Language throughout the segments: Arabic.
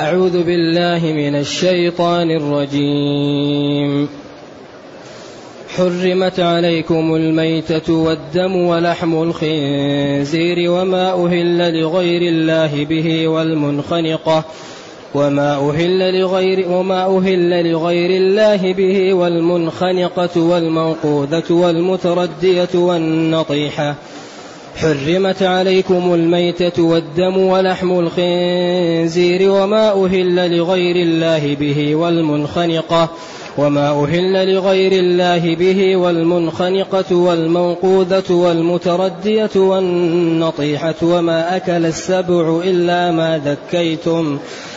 أعوذ بالله من الشيطان الرجيم. حرمت عليكم الميتة والدم ولحم الخنزير وما أهل لغير الله به والمنخنقة وما أهل لغير وما أهل لغير الله به والمنخنقة والموقوذة والمتردية والنطيحة حرمت عليكم الميتة والدم ولحم الخنزير وما أهل لغير الله به والمنخنقة وما أهل لغير الله به والمنخنقة والموقوذة والمتردية والنطيحة وما أكل السبع إلا ما ذكيتم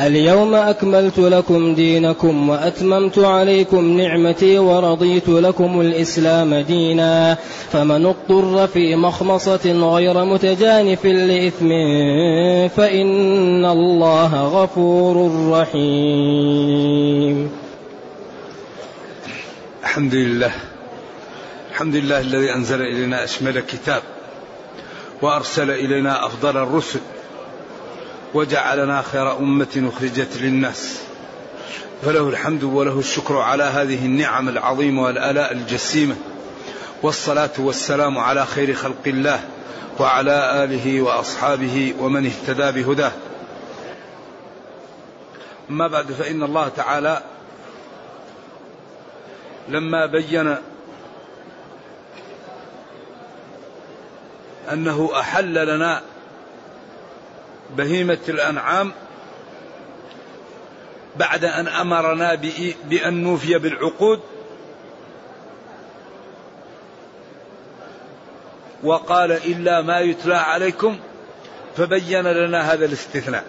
اليوم أكملت لكم دينكم وأتممت عليكم نعمتي ورضيت لكم الإسلام دينا. فمن اضطر في مخمصة غير متجانف لإثم فإن الله غفور رحيم. الحمد لله الحمد لله الذي أنزل إلينا أشمل كتاب وأرسل إلينا أفضل الرسل. وجعلنا خير أمة أخرجت للناس. فله الحمد وله الشكر على هذه النعم العظيمة والآلاء الجسيمة. والصلاة والسلام على خير خلق الله وعلى آله وأصحابه ومن اهتدى بهداه. أما بعد فإن الله تعالى لما بين أنه أحل لنا بهيمة الأنعام بعد أن أمرنا بأن نوفي بالعقود. وقال إلا ما يتلى عليكم فبين لنا هذا الاستثناء.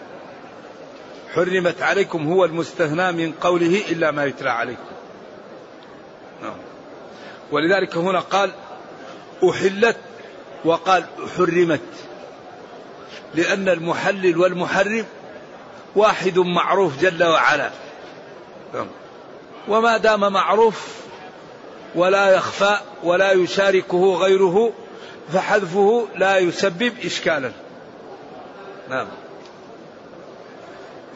حرمت عليكم هو المستثنى من قوله إلا ما يتلى عليكم. نعم. ولذلك هنا قال أحلت وقال حرمت. لأن المحلل والمحرم واحد معروف جل وعلا. وما دام معروف ولا يخفى ولا يشاركه غيره فحذفه لا يسبب إشكالا. نعم.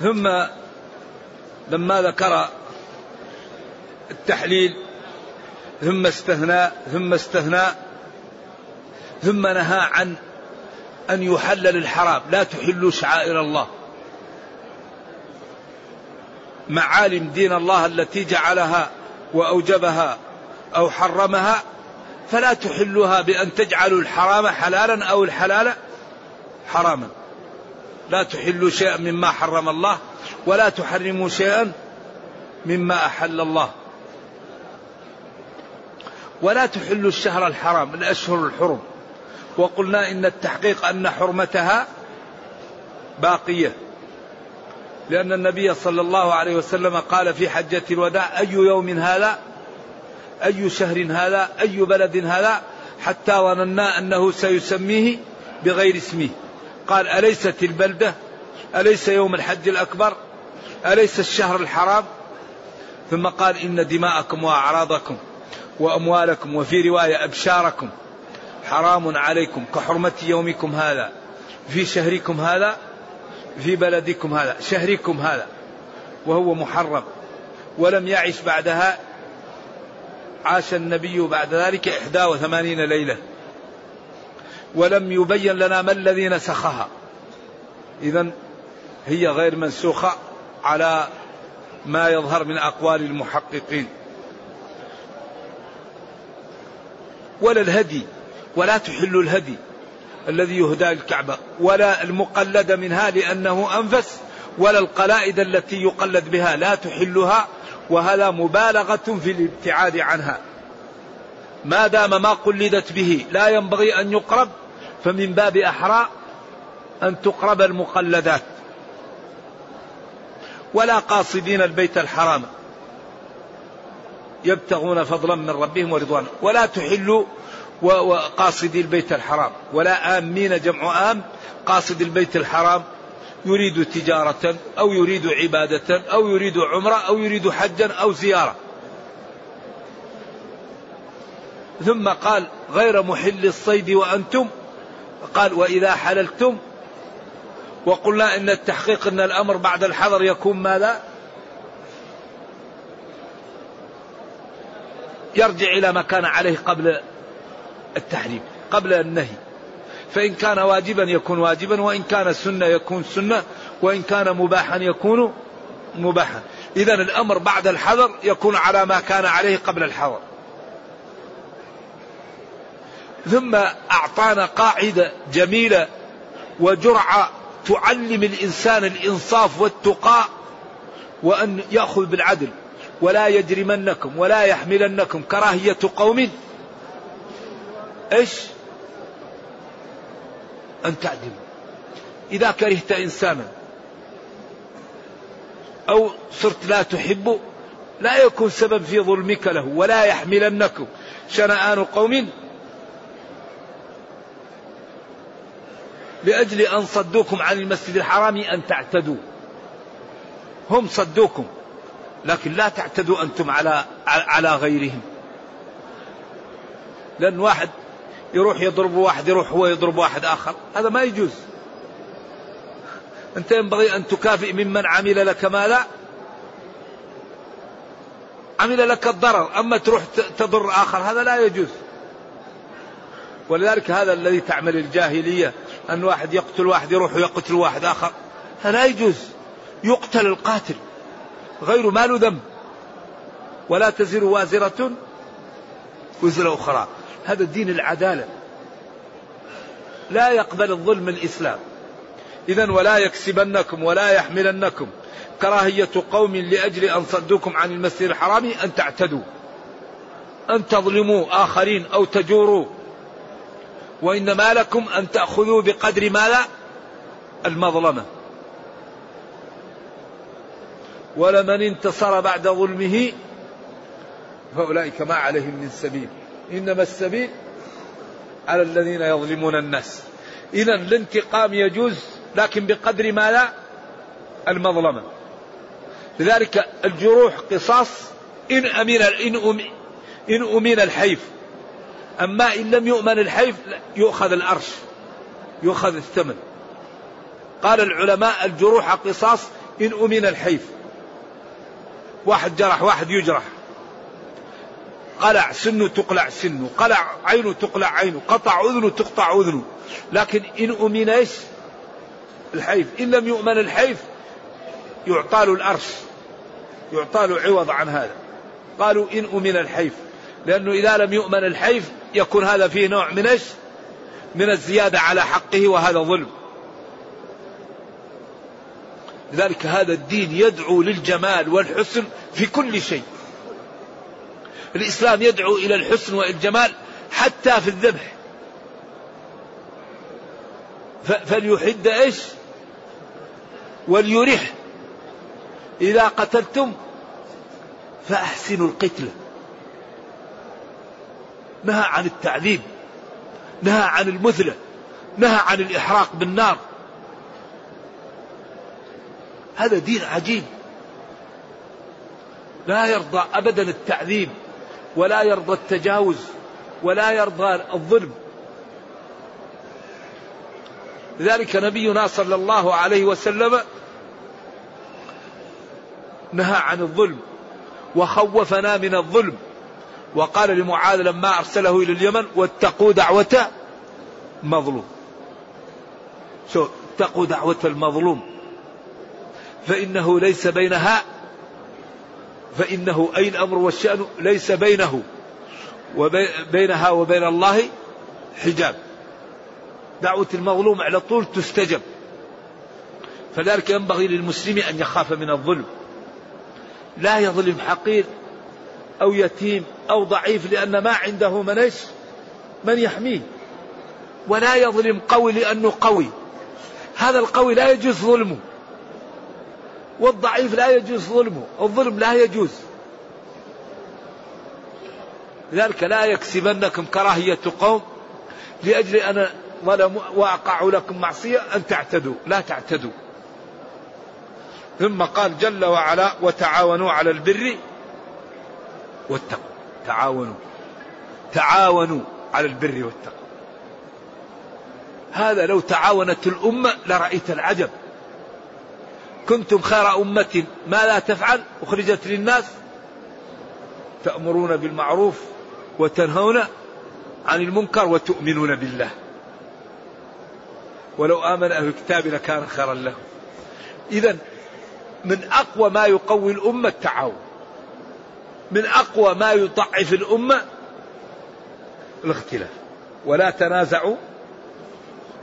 ثم لما ذكر التحليل ثم استثناء ثم استثناء ثم نهى عن أن يحلل الحرام. لا تحلوا شعائر الله. معالم دين الله التي جعلها وأوجبها أو حرمها فلا تحلوها بأن تجعلوا الحرام حلالا أو الحلال حراما. لا تحلوا شيئا مما حرم الله ولا تحرموا شيئا مما أحل الله. ولا تحلوا الشهر الحرام الأشهر الحرم. وقلنا إن التحقيق أن حرمتها باقية. لأن النبي صلى الله عليه وسلم قال في حجة الوداع أي يوم هذا؟ أي شهر هذا؟ أي بلد هذا؟ حتى ظننا أنه سيسميه بغير اسمه. قال أليست البلدة؟ أليس يوم الحج الأكبر؟ أليس الشهر الحرام؟ ثم قال إن دماءكم وأعراضكم وأموالكم وفي رواية أبشاركم حرام عليكم كحرمة يومكم هذا في شهركم هذا في بلدكم هذا شهركم هذا وهو محرم ولم يعش بعدها عاش النبي بعد ذلك إحدى وثمانين ليلة ولم يبين لنا ما الذي نسخها. إذا هي غير منسوخة على ما يظهر من أقوال المحققين. ولا الهدي ولا تحل الهدي الذي يهدى للكعبة ولا المقلد منها لأنه أنفس ولا القلائد التي يقلد بها لا تحلها وهذا مبالغة في الابتعاد عنها. ما دام ما قلدت به لا ينبغي أن يقرب فمن باب أحرى أن تقرب المقلدات. ولا قاصدين البيت الحرام. يبتغون فضلا من ربهم ورضوانا. ولا تحلوا وقاصدي البيت الحرام. ولا آمين جمع آم. قاصد البيت الحرام يريد تجارة أو يريد عبادة أو يريد عمرة أو يريد حجا أو زيارة. ثم قال غير محل الصيد وأنتم. قال وإذا حللتم. وقلنا إن التحقيق أن الأمر بعد الحظر يكون ماذا؟ يرجع إلى ما كان عليه قبل التحريم قبل النهي. فإن كان واجبا يكون واجبا وإن كان سنة يكون سنة وإن كان مباحا يكون مباحا. إذا الأمر بعد الحظر يكون على ما كان عليه قبل الحظر ثم أعطانا قاعدة جميلة وجرعة تعلم الإنسان الإنصاف والتقاء وأن يأخذ بالعدل ولا يجرمنكم ولا يحملنكم كراهية قوم. إيش؟ أن تعدلوا إذا كرهت إنسانا أو صرت لا تحبه لا يكون سبب في ظلمك له ولا يحملنكم شنآن قوم. لأجل أن صدوكم عن المسجد الحرام أن تعتدوا. هم صدوكم لكن لا تعتدوا أنتم على على غيرهم. لأن واحد يروح يضرب واحد يروح هو يضرب واحد آخر. هذا ما يجوز. أنت ينبغي أن تكافئ ممن عمل لك ما لا. عمل لك الضرر. أما تروح تضر آخر هذا لا يجوز. ولذلك هذا الذي تعمل الجاهلية أن واحد يقتل واحد يروح ويقتل واحد آخر. هذا لا يجوز. يقتل القاتل. غير ما له ذنب. ولا تزر وازرة وزر أخرى. هذا الدين العدالة. لا يقبل الظلم الإسلام. إذا ولا يكسبنكم ولا يحملنكم. كراهية قوم لأجل أن صدوكم عن المسجد الحرام أن تعتدوا. أن تظلموا آخرين أو تجوروا. وإنما لكم أن تأخذوا بقدر ما لا المظلمة. ولمن انتصر بعد ظلمه فأولئك ما عليهم من سبيل. إنما السبيل على الذين يظلمون الناس. إذا الانتقام يجوز لكن بقدر ما لا المظلمة. لذلك الجروح قصاص إن أمين إن أمين, إن الحيف. أما إن لم يؤمن الحيف يؤخذ الأرش يؤخذ الثمن. قال العلماء الجروح قصاص إن أمين الحيف. واحد جرح واحد يجرح. قلع سنه تقلع سنه قلع عينه تقلع عينه قطع أذنه تقطع أذنه لكن إن أمن إيش؟ الحيف. إن لم يؤمن الحيف يعطى له الأرش يعطى له عوض عن هذا. قالوا إن أمن الحيف. لأنه إذا لم يؤمن الحيف يكون هذا فيه نوع من إيش؟ من الزيادة على حقه وهذا ظلم. لذلك هذا الدين يدعو للجمال والحسن في كل شيء. الإسلام يدعو إلى الحسن والجمال حتى في الذبح. فليحد إيش؟ وليرح. إذا قتلتم فأحسنوا القتلة نهى عن التعذيب. نهى عن المثلة نهى عن الإحراق بالنار. هذا دين عجيب. لا يرضى أبدا التعذيب. ولا يرضى التجاوز ولا يرضى الظلم. لذلك نبينا صلى الله عليه وسلم نهى عن الظلم وخوفنا من الظلم. وقال لمعاذ لما أرسله إلى اليمن واتقوا دعوة مظلوم شو اتقوا دعوة المظلوم. فإنه ليس بينها فإنه أي الأمر والشأن ليس بينه وبينها وبين الله حجاب. دعوة المظلوم على طول تستجب. فذلك ينبغي للمسلم أن يخاف من الظلم. لا يظلم حقير أو يتيم أو ضعيف لأن ما عنده من إيش من يحميه. ولا يظلم قوي لأنه قوي. هذا القوي لا يجوز ظلمه. والضعيف لا يجوز ظلمه الظلم لا يجوز. لذلك لا يكسبنكم كراهية قوم لأجل أن ظلموا وأقعوا لكم معصية أن تعتدوا لا تعتدوا. ثم قال جل وعلا وتعاونوا على البر والتقوى. تعاونوا. تعاونوا على البر والتقوى. هذا لو تعاونت الأمة لرأيت العجب. كنتم خير أمة ما لا تفعل أخرجت للناس تأمرون بالمعروف وتنهون عن المنكر وتؤمنون بالله. ولو آمن أهل الكتاب لكان خيرا لهم. إذا من أقوى ما يقوي الأمة التعاون. من أقوى ما يضعف الأمة الاختلاف. ولا تنازعوا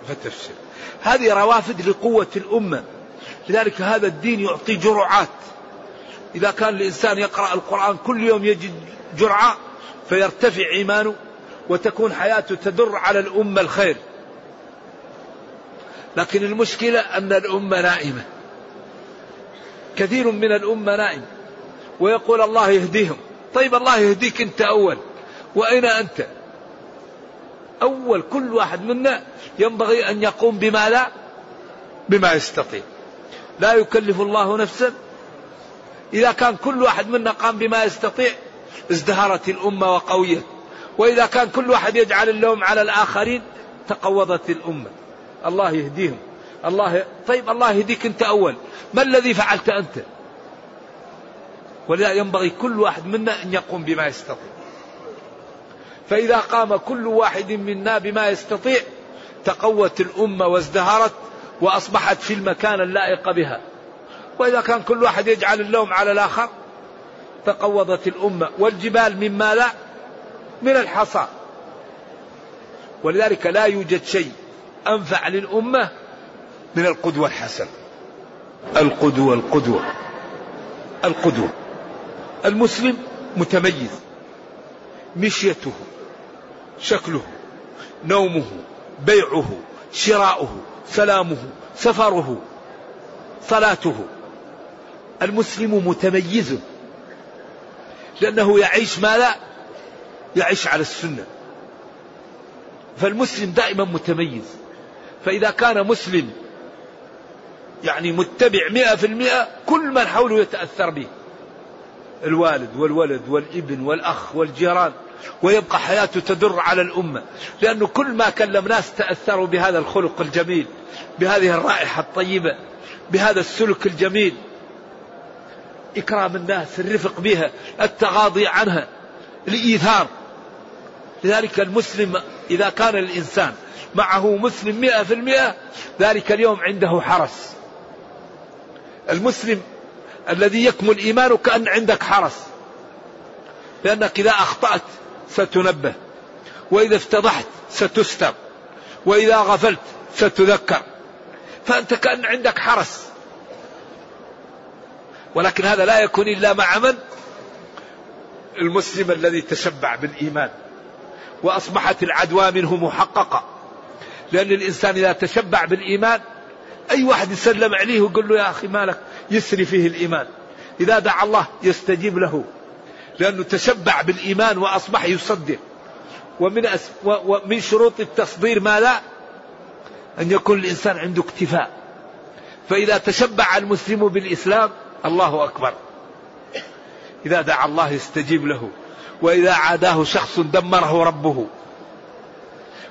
فتفشل هذه روافد لقوة الأمة. لذلك هذا الدين يعطي جرعات. إذا كان الإنسان يقرأ القرآن كل يوم يجد جرعة فيرتفع إيمانه وتكون حياته تدر على الأمة الخير. لكن المشكلة أن الأمة نائمة. كثير من الأمة نائم. ويقول الله يهديهم. طيب الله يهديك أنت أول. وأين أنت؟ أول كل واحد منا ينبغي أن يقوم بما لا بما يستطيع. لا يكلف الله نفسا. إذا كان كل واحد منا قام بما يستطيع ازدهرت الأمة وقويت وإذا كان كل واحد يجعل اللوم على الآخرين تقوضت الأمة. الله يهديهم. الله طيب الله يهديك أنت أول. ما الذي فعلت أنت؟ ولذا ينبغي كل واحد منا أن يقوم بما يستطيع. فإذا قام كل واحد منا بما يستطيع تقوت الأمة وازدهرت وأصبحت في المكان اللائق بها. وإذا كان كل واحد يجعل اللوم على الآخر تقوضت الأمة. والجبال مما لا من الحصى. ولذلك لا يوجد شيء أنفع للأمة من القدوة الحسنة القدوة القدوة القدوة. المسلم متميز. مشيته شكله نومه بيعه شراؤه سلامه سفره صلاته. المسلم متميز لأنه يعيش ما لا يعيش على السنة. فالمسلم دائما متميز. فإذا كان مسلم يعني متبع مئة في المئة كل من حوله يتأثر به. الوالد والولد والابن والأخ والجيران. ويبقى حياته تدر على الأمة. لأنه كل ما كلم ناس تأثروا بهذا الخلق الجميل بهذه الرائحة الطيبة بهذا السلوك الجميل. إكرام الناس الرفق بها التغاضي عنها الإيثار. لذلك المسلم إذا كان الإنسان معه مسلم مئة في المئة ذلك اليوم عنده حرس. المسلم الذي يكمل إيمانه كأن عندك حرس. لأنك إذا أخطأت ستنبه. وإذا افتضحت ستستر. وإذا غفلت ستذكر. فأنت كأن عندك حرس. ولكن هذا لا يكون إلا مع من؟ المسلم الذي تشبع بالإيمان. وأصبحت العدوى منه محققة. لأن الإنسان إذا تشبع بالإيمان أي واحد يسلم عليه ويقول له يا أخي مالك يسري فيه الإيمان. إذا دعا الله يستجيب له. لأنه تشبع بالإيمان وأصبح يصدق. ومن أس... ومن شروط التصدير ما لا؟ أن يكون الإنسان عنده اكتفاء. فإذا تشبع المسلم بالإسلام الله أكبر. إذا دعا الله يستجيب له. وإذا عاداه شخص دمره ربه.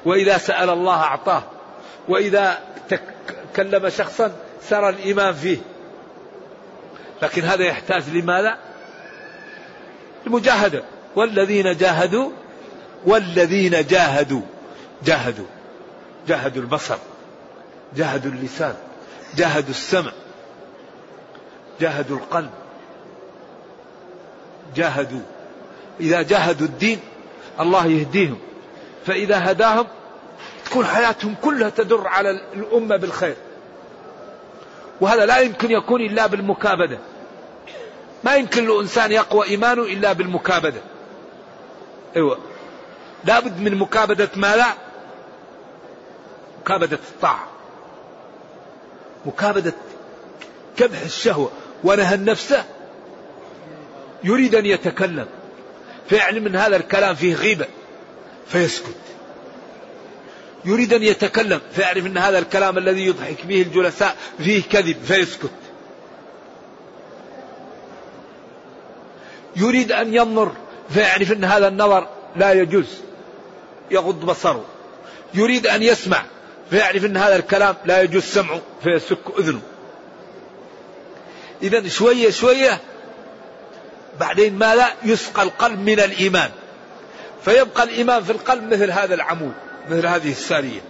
وإذا سأل الله أعطاه. وإذا كلم شخصا سرى الإيمان فيه. لكن هذا يحتاج لماذا؟ المجاهدة. والذين جاهدوا والذين جاهدوا. جاهدوا. جاهدوا البصر. جاهدوا اللسان. جاهدوا السمع. جاهدوا القلب. جاهدوا. إذا جاهدوا الدين الله يهديهم. فإذا هداهم تكون حياتهم كلها تدر على الأمة بالخير. وهذا لا يمكن يكون إلا بالمكابدة. ما يمكن لإنسان يقوى إيمانه إلا بالمكابدة. أيوة. لابد من مكابدة ما لا؟ مكابدة الطاعة. مكابدة كبح الشهوة. ونهى النفس يريد أن يتكلم. فيعلم أن هذا الكلام فيه غيبة. فيسكت. يريد أن يتكلم. فيعرف أن هذا الكلام الذي يضحك به الجلساء فيه كذب. فيسكت. يريد أن ينظر فيعرف أن هذا النظر لا يجوز يغض بصره. يريد أن يسمع فيعرف أن هذا الكلام لا يجوز سمعه فيسك أذنه. إذا شوية شوية بعدين ماذا؟ يسقى القلب من الإيمان. فيبقى الإيمان في القلب مثل هذا العمود مثل هذه السارية.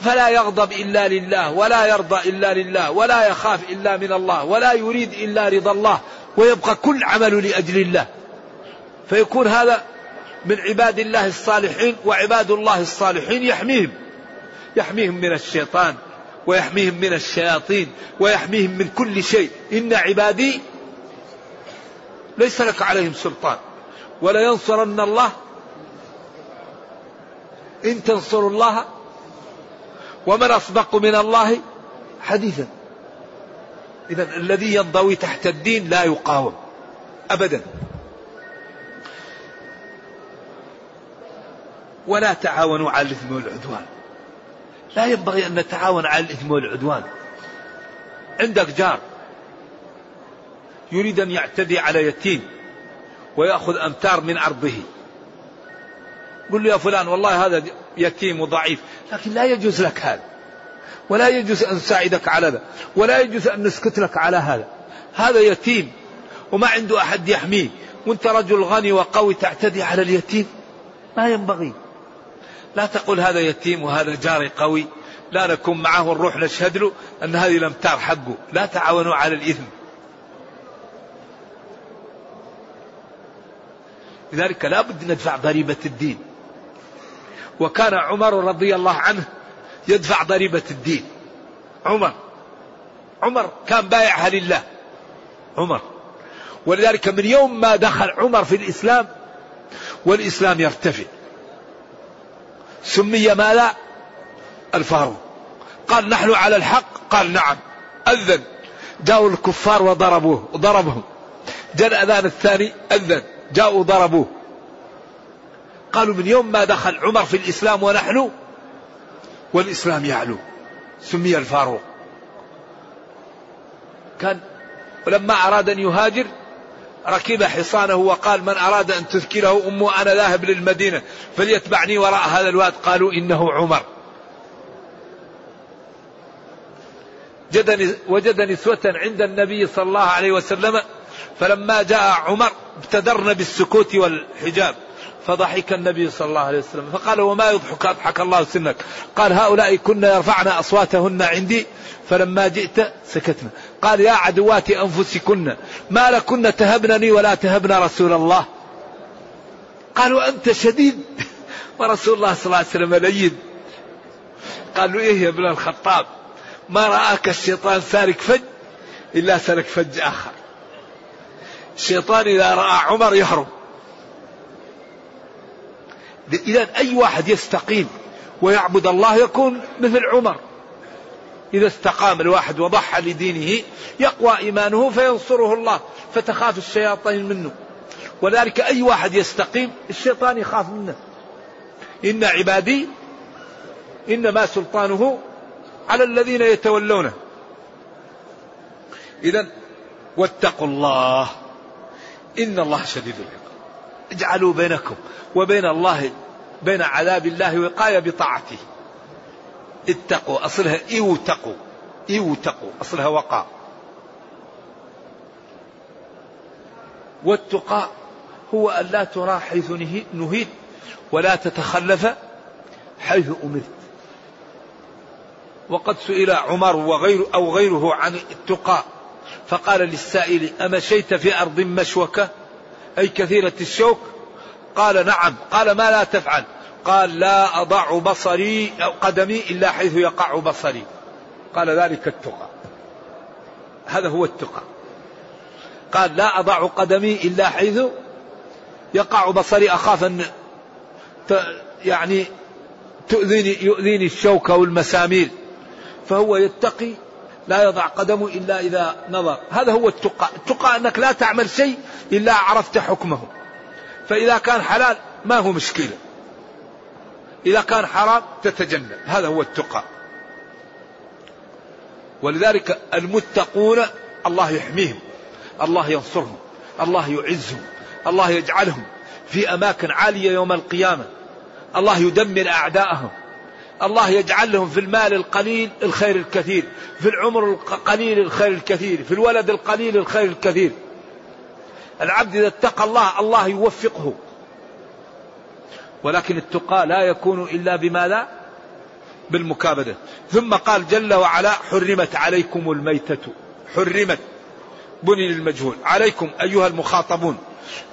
فلا يغضب إلا لله ولا يرضى إلا لله ولا يخاف إلا من الله ولا يريد إلا رضا الله. ويبقى كل عمله لأجل الله. فيكون هذا من عباد الله الصالحين وعباد الله الصالحين يحميهم. يحميهم من الشيطان ويحميهم من الشياطين ويحميهم من كل شيء. إن عبادي ليس لك عليهم سلطان. ولا ينصرن الله. إن تنصروا الله ومن أصدق من الله حديثا. إذا الذي ينضوي تحت الدين لا يقاوم. أبدا. ولا تعاونوا على الإثم والعدوان. لا ينبغي أن نتعاون على الإثم والعدوان. عندك جار. يريد أن يعتدي على يتيم ويأخذ أمتار من أرضه. قل له يا فلان والله هذا يتيم وضعيف لكن لا يجوز لك هذا. ولا يجوز أن نساعدك على هذا ولا يجوز أن نسكت لك على هذا. هذا يتيم وما عنده أحد يحميه. وأنت رجل غني وقوي تعتدي على اليتيم؟ ما ينبغي. لا تقول هذا يتيم وهذا جاري قوي لا نكون معه ونروح نشهد له أن هذه الأمتار حقه. لا تعاونوا على الإثم. لذلك لا بد ندفع ضريبة الدين. وكان عمر رضي الله عنه يدفع ضريبة الدين. عمر. عمر كان بايعها لله. عمر. ولذلك من يوم ما دخل عمر في الإسلام والإسلام يرتفع. سمي ماذا الفاروق. قال نحن على الحق؟ قال نعم. أذن. جاءوا الكفار وضربوه وضربهم. جاء الأذان الثاني أذن. جاءوا ضربوه. قالوا من يوم ما دخل عمر في الإسلام ونحن والإسلام يعلو سمي الفاروق. كان ولما أراد أن يهاجر ركب حصانه وقال من أراد أن تذكره أمه أنا ذاهب للمدينة فليتبعني وراء هذا الواد. قالوا إنه عمر. وجد نسوة عند النبي صلى الله عليه وسلم فلما جاء عمر ابتدرن بالسكوت والحجاب. فضحك النبي صلى الله عليه وسلم. فقال وما يضحك أضحك الله سنك. قال هؤلاء كن يرفعن أصواتهن عندي فلما جئت سكتنا. قال يا عدوات أنفسكن ما لكن تهبنني ولا تهبن رسول الله. قالوا أنت شديد. ورسول الله صلى الله عليه وسلم لين قالوا إيه يا ابن الخطاب؟ ما رآك الشيطان سالك فج؟ إلا سلك فج آخر. الشيطان إذا رأى عمر يهرب. إذا أي واحد يستقيم ويعبد الله يكون مثل عمر. إذا استقام الواحد وضحى لدينه يقوى إيمانه فينصره الله فتخاف الشياطين منه. ولذلك أي واحد يستقيم الشيطان يخاف منه. إن عبادي إنما سلطانه على الذين يتولونه. إذا واتقوا الله إن الله شديد العقاب. اجعلوا بينكم وبين الله بين عذاب الله وقاية بطاعته. اتقوا أصلها إيوتقوا إيوتقوا أصلها وقع والتقى هو أن لا ترى حيث نهيت ولا تتخلف حيث أمرت. وقد سئل عمر وغير أو غيره عن التقى فقال للسائل أمشيت في أرض مشوكة؟ أي كثيرة الشوك؟ قال نعم. قال ما لا تفعل. قال لا أضع بصري أو قدمي إلا حيث يقع بصري. قال ذلك التقى. هذا هو التقى. قال لا أضع قدمي إلا حيث يقع بصري. أخاف أن يعني تؤذيني يؤذيني الشوكة والمسامير. فهو يتقي لا يضع قدمه إلا إذا نظر. هذا هو التقى. التقى أنك لا تعمل شيء إلا عرفت حكمه. فإذا كان حلال ما هو مشكلة. إذا كان حرام تتجنب. هذا هو التقى. ولذلك المتقون الله يحميهم الله ينصرهم الله يعزهم الله يجعلهم في أماكن عالية يوم القيامة. الله يدمر أعداءهم. الله يجعل لهم في المال القليل الخير الكثير في العمر القليل الخير الكثير في الولد القليل الخير الكثير. العبد إذا اتقى الله الله يوفقه. ولكن التقى لا يكون إلا بماذا بالمكابدة. ثم قال جل وعلا حرمت عليكم الميتة. حرمت. بني للمجهول. عليكم أيها المخاطبون.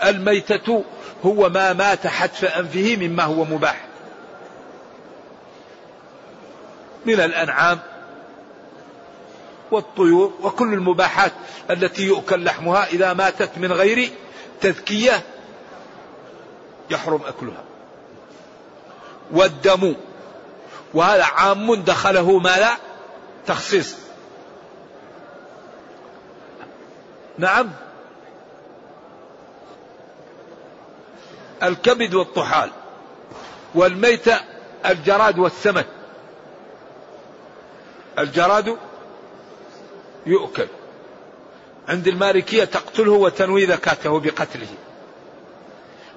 الميتة هو ما مات حتف أنفه مما هو مباح. من الأنعام والطيور وكل المباحات التي يؤكل لحمها إذا ماتت من غير تذكية يحرم أكلها. والدم وهذا عام دخله ما لا تخصيص. نعم. الكبد والطحال والميتة الجراد والسمك الجراد يؤكل. عند المالكية تقتله وتنوي ذكاته بقتله.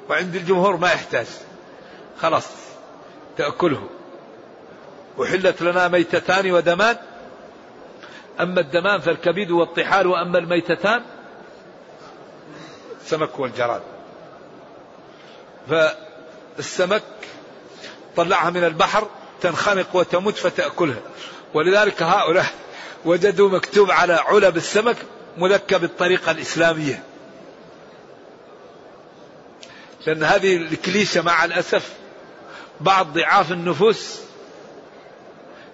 وعند الجمهور ما يحتاج. خلاص تأكله. أحلت لنا ميتتان ودمان. أما الدمان فالكبد والطحال وأما الميتتان السمك والجراد. فالسمك طلعها من البحر تنخنق وتموت فتأكلها. ولذلك هؤلاء وجدوا مكتوب على علب السمك مذكى بالطريقة الإسلامية. لأن هذه الكليشة مع الأسف بعض ضعاف النفوس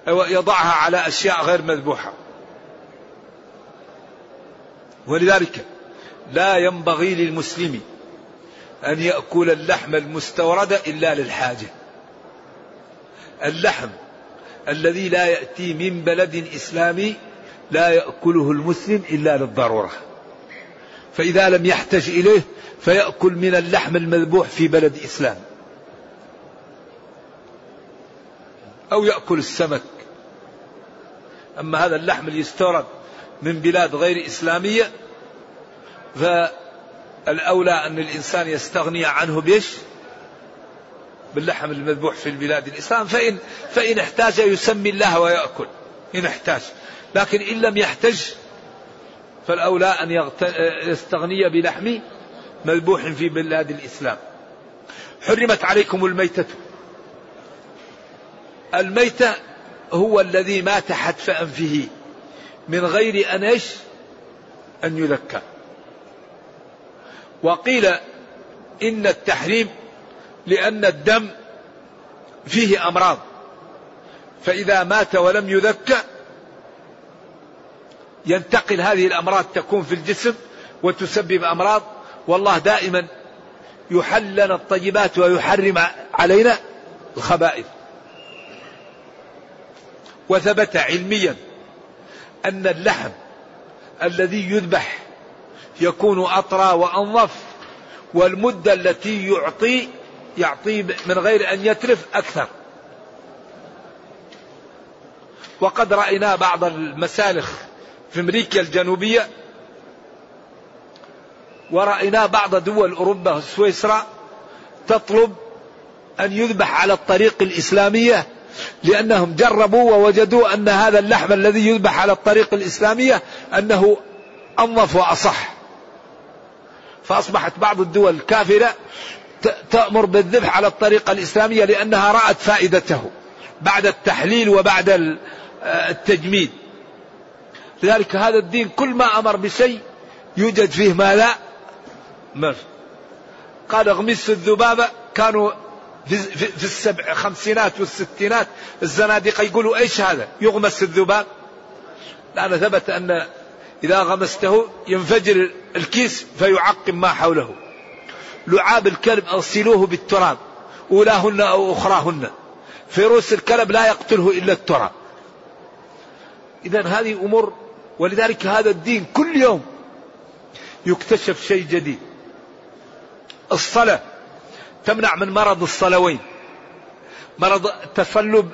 يضعها على أشياء غير مذبوحة. ولذلك لا ينبغي للمسلم أن يأكل اللحم المستورد إلا للحاجة. اللحم الذي لا يأتي من بلد إسلامي لا يأكله المسلم إلا للضرورة. فإذا لم يحتج إليه فيأكل من اللحم المذبوح في بلد إسلام. أو يأكل السمك. أما هذا اللحم اللي يستورد من بلاد غير إسلامية فالأولى أن الإنسان يستغني عنه بيش باللحم المذبوح في البلاد الإسلام فإن, فإن احتاج يسمي الله ويأكل إن احتاج. لكن إن لم يحتج فالأولى أن يستغني بلحم مذبوح في بلاد الإسلام. حرمت عليكم الميتة. الميتة هو الذي مات حتف أنفه من غير أن إيش؟ أن يذكى وقيل إن التحريم لأن الدم فيه أمراض. فإذا مات ولم يذكى ينتقل هذه الأمراض تكون في الجسم وتسبب أمراض. والله دائما يحل لنا الطيبات ويحرم علينا الخبائث. وثبت علميا أن اللحم الذي يذبح يكون أطرى وأنظف والمدة التي يعطي يعطي من غير أن يترف أكثر. وقد رأينا بعض المسالخ في أمريكا الجنوبية ورأينا بعض دول أوروبا سويسرا تطلب أن يذبح على الطريق الإسلامية لأنهم جربوا ووجدوا أن هذا اللحم الذي يذبح على الطريق الإسلامية أنه أنظف وأصح. فأصبحت بعض الدول الكافرة تأمر بالذبح على الطريقة الإسلامية لأنها رأت فائدته بعد التحليل وبعد التجميد. لذلك هذا الدين كل ما أمر بشيء يوجد فيه ما لا مر. قال اغمس الذبابة كانوا في السبع خمسينات والستينات الزنادقة يقولوا إيش هذا؟ يغمس الذباب. لأن ثبت أن إذا غمسته ينفجر الكيس فيعقم ما حوله. لعاب الكلب أغسلوه بالتراب أولاهن أو أخراهن. فيروس الكلب لا يقتله إلا التراب. إذا هذه أمور ولذلك هذا الدين كل يوم يكتشف شيء جديد. الصلاة تمنع من مرض الصلوين. مرض تصلب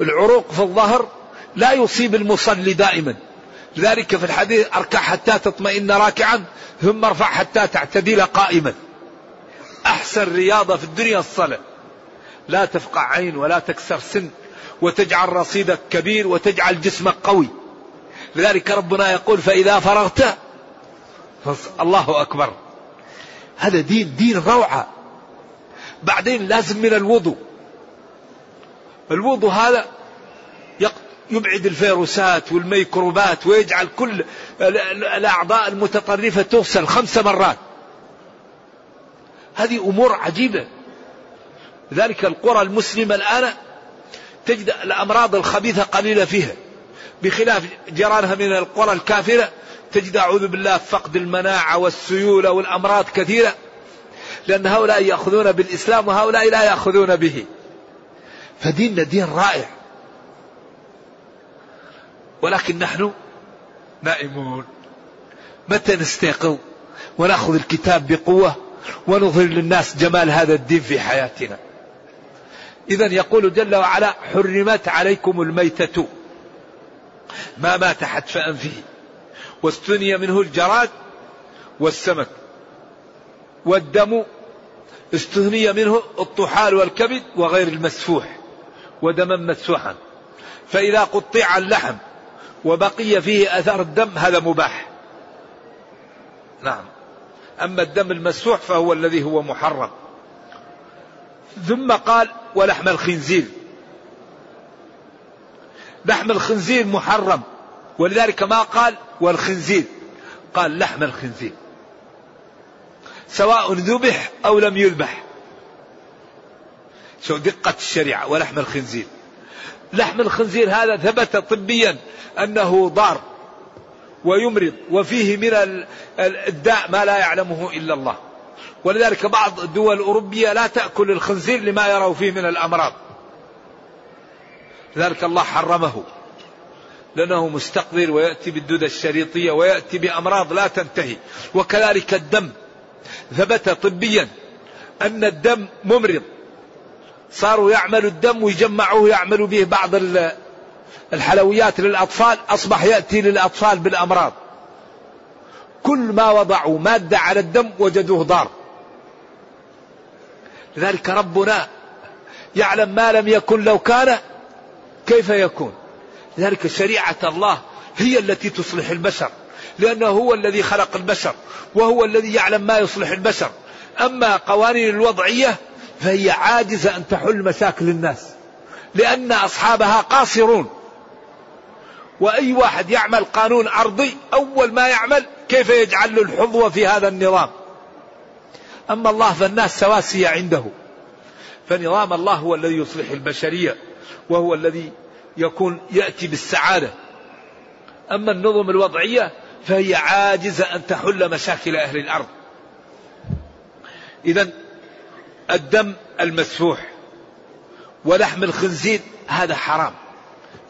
العروق في الظهر لا يصيب المصلي دائما. لذلك في الحديث أركع حتى تطمئن راكعا ثم ارفع حتى تعتدل قائما. أحسن رياضة في الدنيا الصلاة. لا تفقع عين ولا تكسر سن وتجعل رصيدك كبير وتجعل جسمك قوي. لذلك ربنا يقول فإذا فرغت الله أكبر. هذا دين دين روعة. بعدين لازم من الوضوء. الوضوء هذا يبعد الفيروسات والميكروبات ويجعل كل الأعضاء المتطرفة تغسل خمس مرات. هذه أمور عجيبة. لذلك القرى المسلمة الآن تجد الأمراض الخبيثة قليلة فيها. بخلاف جيرانها من القرى الكافرة تجد أعوذ بالله فقد المناعة والسيولة والأمراض كثيرة لأن هؤلاء يأخذون بالإسلام وهؤلاء لا يأخذون به. فديننا دين رائع. ولكن نحن نائمون. متى نستيقظ ونأخذ الكتاب بقوة ونظهر للناس جمال هذا الدين في حياتنا؟ اذا يقول جل وعلا حرمت عليكم الميتة. ما مات حتف انفه واستني منه الجراد والسمك والدم. استثني منه الطحال والكبد وغير المسفوح ودما مسفوحا. فإذا قطع اللحم وبقي فيه أثر الدم هذا مباح. نعم. أما الدم المسفوح فهو الذي هو محرم. ثم قال ولحم الخنزير. لحم الخنزير محرم. ولذلك ما قال؟ والخنزير. قال لحم الخنزير. سواء ذبح أو لم يذبح. شو دقة الشريعة ولحم الخنزير. لحم الخنزير هذا ثبت طبيا أنه ضار ويمرض وفيه من الداء ما لا يعلمه إلا الله. ولذلك بعض الدول الأوروبية لا تأكل الخنزير لما يروا فيه من الأمراض. لذلك الله حرمه. لأنه مستقذر ويأتي بالدودة الشريطية ويأتي بأمراض لا تنتهي. وكذلك الدم. ثبت طبيا أن الدم ممرض. صاروا يعملوا الدم ويجمعوه يعملوا به بعض الحلويات للأطفال أصبح يأتي للأطفال بالأمراض. كل ما وضعوا مادة على الدم وجدوه ضار. لذلك ربنا يعلم ما لم يكن لو كان كيف يكون. لذلك شريعة الله هي التي تصلح البشر لأنه هو الذي خلق البشر وهو الذي يعلم ما يصلح البشر. أما قوانين الوضعية فهي عاجزة أن تحل مشاكل الناس لأن أصحابها قاصرون. وأي واحد يعمل قانون أرضي أول ما يعمل كيف يجعل له الحظوة في هذا النظام؟ أما الله فالناس سواسية عنده. فنظام الله هو الذي يصلح البشرية وهو الذي يكون يأتي بالسعادة. أما النظم الوضعية فهي عاجزة أن تحل مشاكل أهل الأرض. إذا الدم المسفوح ولحم الخنزير هذا حرام.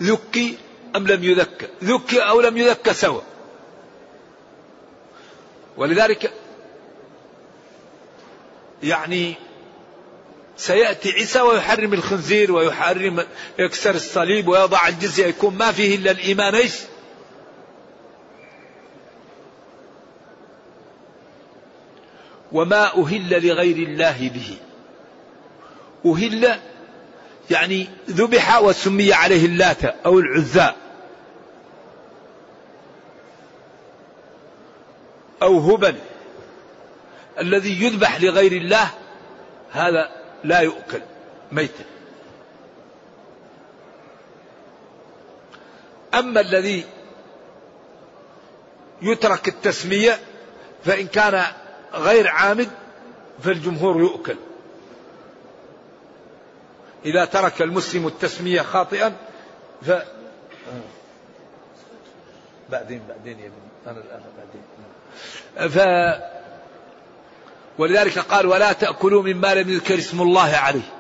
ذكي أم لم يذكى؟ ذكي أو لم يذكى سوا ولذلك يعني سيأتي عيسى ويحرم الخنزير ويحرم يكسر الصليب ويضع الجزية يكون ما فيه إلا الإيمان. إيش؟ وما أهل لغير الله به. أهل يعني ذبح وسمي عليه اللات أو العزاء أو هبل الذي يذبح لغير الله هذا لا يؤكل ميتا أما الذي يترك التسمية فإن كان غير عامد فالجمهور يؤكل. إذا ترك المسلم التسمية خاطئا ف بعدين بعدين يا ابني. أنا الآن بعدين. ف ولذلك قال ولا تأكلوا مما لم يذكر اسم الله عليه.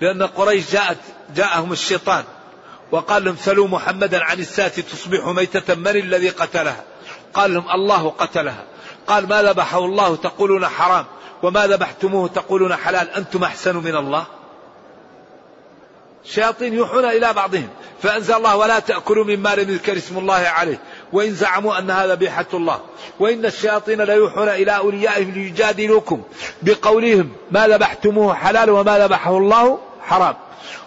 لأن قريش جاءت جاءهم الشيطان وقال لهم سلوا محمدا عن الساة تصبح ميتة من الذي قتلها؟ قال لهم الله قتلها. قال ما ذبحه الله تقولون حرام. وما ذبحتموه تقولون حلال أنتم أحسن من الله؟ شياطين يوحون إلى بعضهم فأنزل الله ولا تأكلوا مما لم يذكر اسم الله عليه وإن زعموا أنها ذبيحة الله وإن الشياطين ليوحون إلى أوليائهم ليجادلوكم بقولهم ما ذبحتموه حلال وما ذبحه الله حرام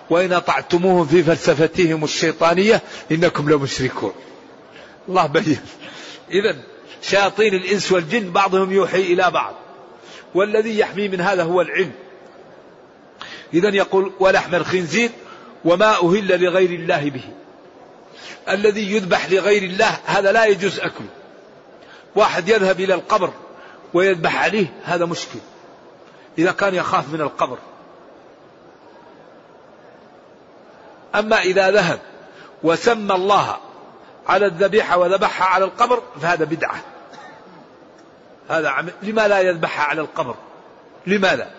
وإن أطعتموهم في فلسفتهم الشيطانية إنكم لمشركون. الله بين. إذا شياطين الإنس والجن بعضهم يوحي إلى بعض. والذي يحمي من هذا هو العلم. إذا يقول ولحم الخنزير وما أهل لغير الله به. الذي يذبح لغير الله هذا لا يجوز أكله واحد يذهب إلى القبر ويذبح عليه هذا مشكل. إذا كان يخاف من القبر. أما إذا ذهب وسمى الله على الذبيحة وذبحها على القبر فهذا بدعة. هذا عم... لما لا يذبحها على القبر؟ لماذا؟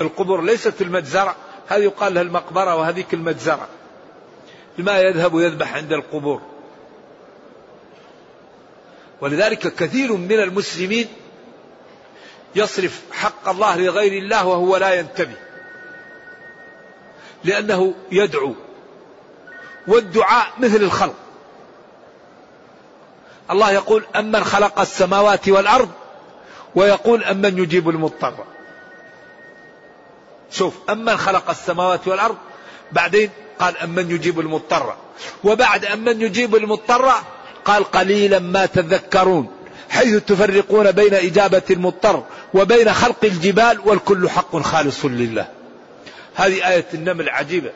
القبور ليست المجزرة هذه يقال لها المقبرة وهذيك المجزرة لما يذهب ويذبح عند القبور. ولذلك كثير من المسلمين يصرف حق الله لغير الله وهو لا ينتبه. لأنه يدعو. والدعاء مثل الخلق. الله يقول أمن خلق السماوات والأرض ويقول أمن يجيب المضطر. شوف أمن خلق السماوات والأرض بعدين قال أمن يجيب المضطر. وبعد أمن يجيب المضطر قال قليلا ما تذكرون حيث تفرقون بين إجابة المضطر وبين خلق الجبال والكل حق خالص لله. هذه آية النمل عجيبة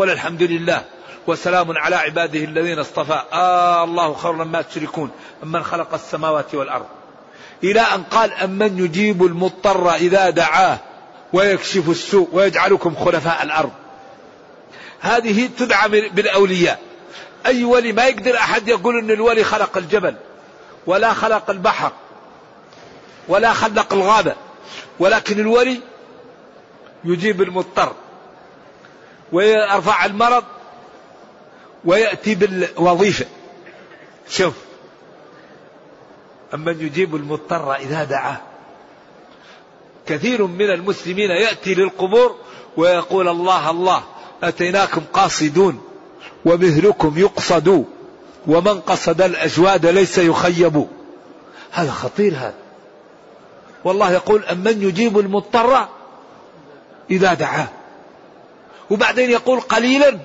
الحمد لله وسلام على عباده الذين اصطفى. آه الله خير مما تشركون أمن خلق السماوات والأرض. إلى أن قال أمن يجيب المضطر إذا دعاه ويكشف السوء ويجعلكم خلفاء الأرض. هذه تدعى بالأولياء. أي ولي ما يقدر أحد يقول أن الولي خلق الجبل ولا خلق البحر ولا خلق الغابة. ولكن الولي يجيب المضطر ويرفع المرض ويأتي بالوظيفة. شوف. أما يجيب المضطر إذا دعاه. كثير من المسلمين يأتي للقبور ويقول الله الله أتيناكم قاصدون ومثلكم يقصد ومن قصد الأجواد ليس يخيب. هذا خطير هذا. والله يقول أمن يجيب المضطر إذا دعاه. وبعدين يقول قليلا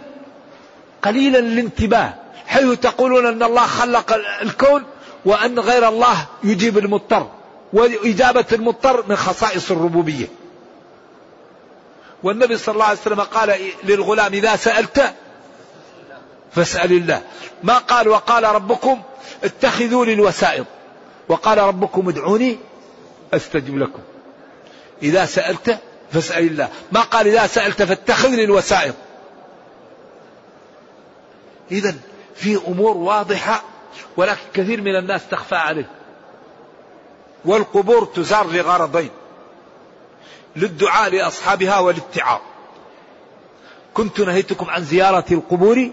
قليلا الانتباه حيث تقولون أن الله خلق الكون وأن غير الله يجيب المضطر وإجابة المضطر من خصائص الربوبية. والنبي صلى الله عليه وسلم قال للغلام إذا سألت فاسأل الله. ما قال؟ وقال ربكم اتخذوا لي الوسائط. وقال ربكم ادعوني أستجب لكم. إذا سألت فاسأل الله. ما قال إذا سألت فاتخذ لي الوسائط. إذا في أمور واضحة ولكن كثير من الناس تخفى عليه. والقبور تزار لغرضين للدعاء لأصحابها والاتعاظ. كنت نهيتكم عن زيارة القبور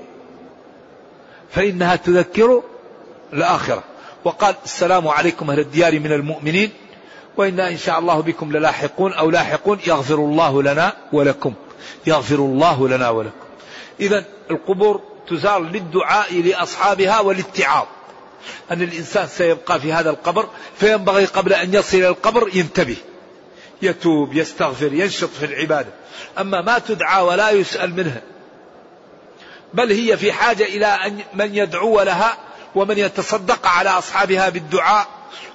فإنها تذكر الآخرة. وقال السلام عليكم أهل الديار من المؤمنين وإنا إن شاء الله بكم للاحقون أو لاحقون يغفر الله لنا ولكم. يغفر الله لنا ولكم. إذا القبور تزار للدعاء لأصحابها والاتعاظ. أن الإنسان سيبقى في هذا القبر فينبغي قبل أن يصل إلى القبر ينتبه. يتوب يستغفر ينشط في العبادة. أما ما تدعى ولا يسأل منها بل هي في حاجة إلى أن من يدعو لها ومن يتصدق على أصحابها بالدعاء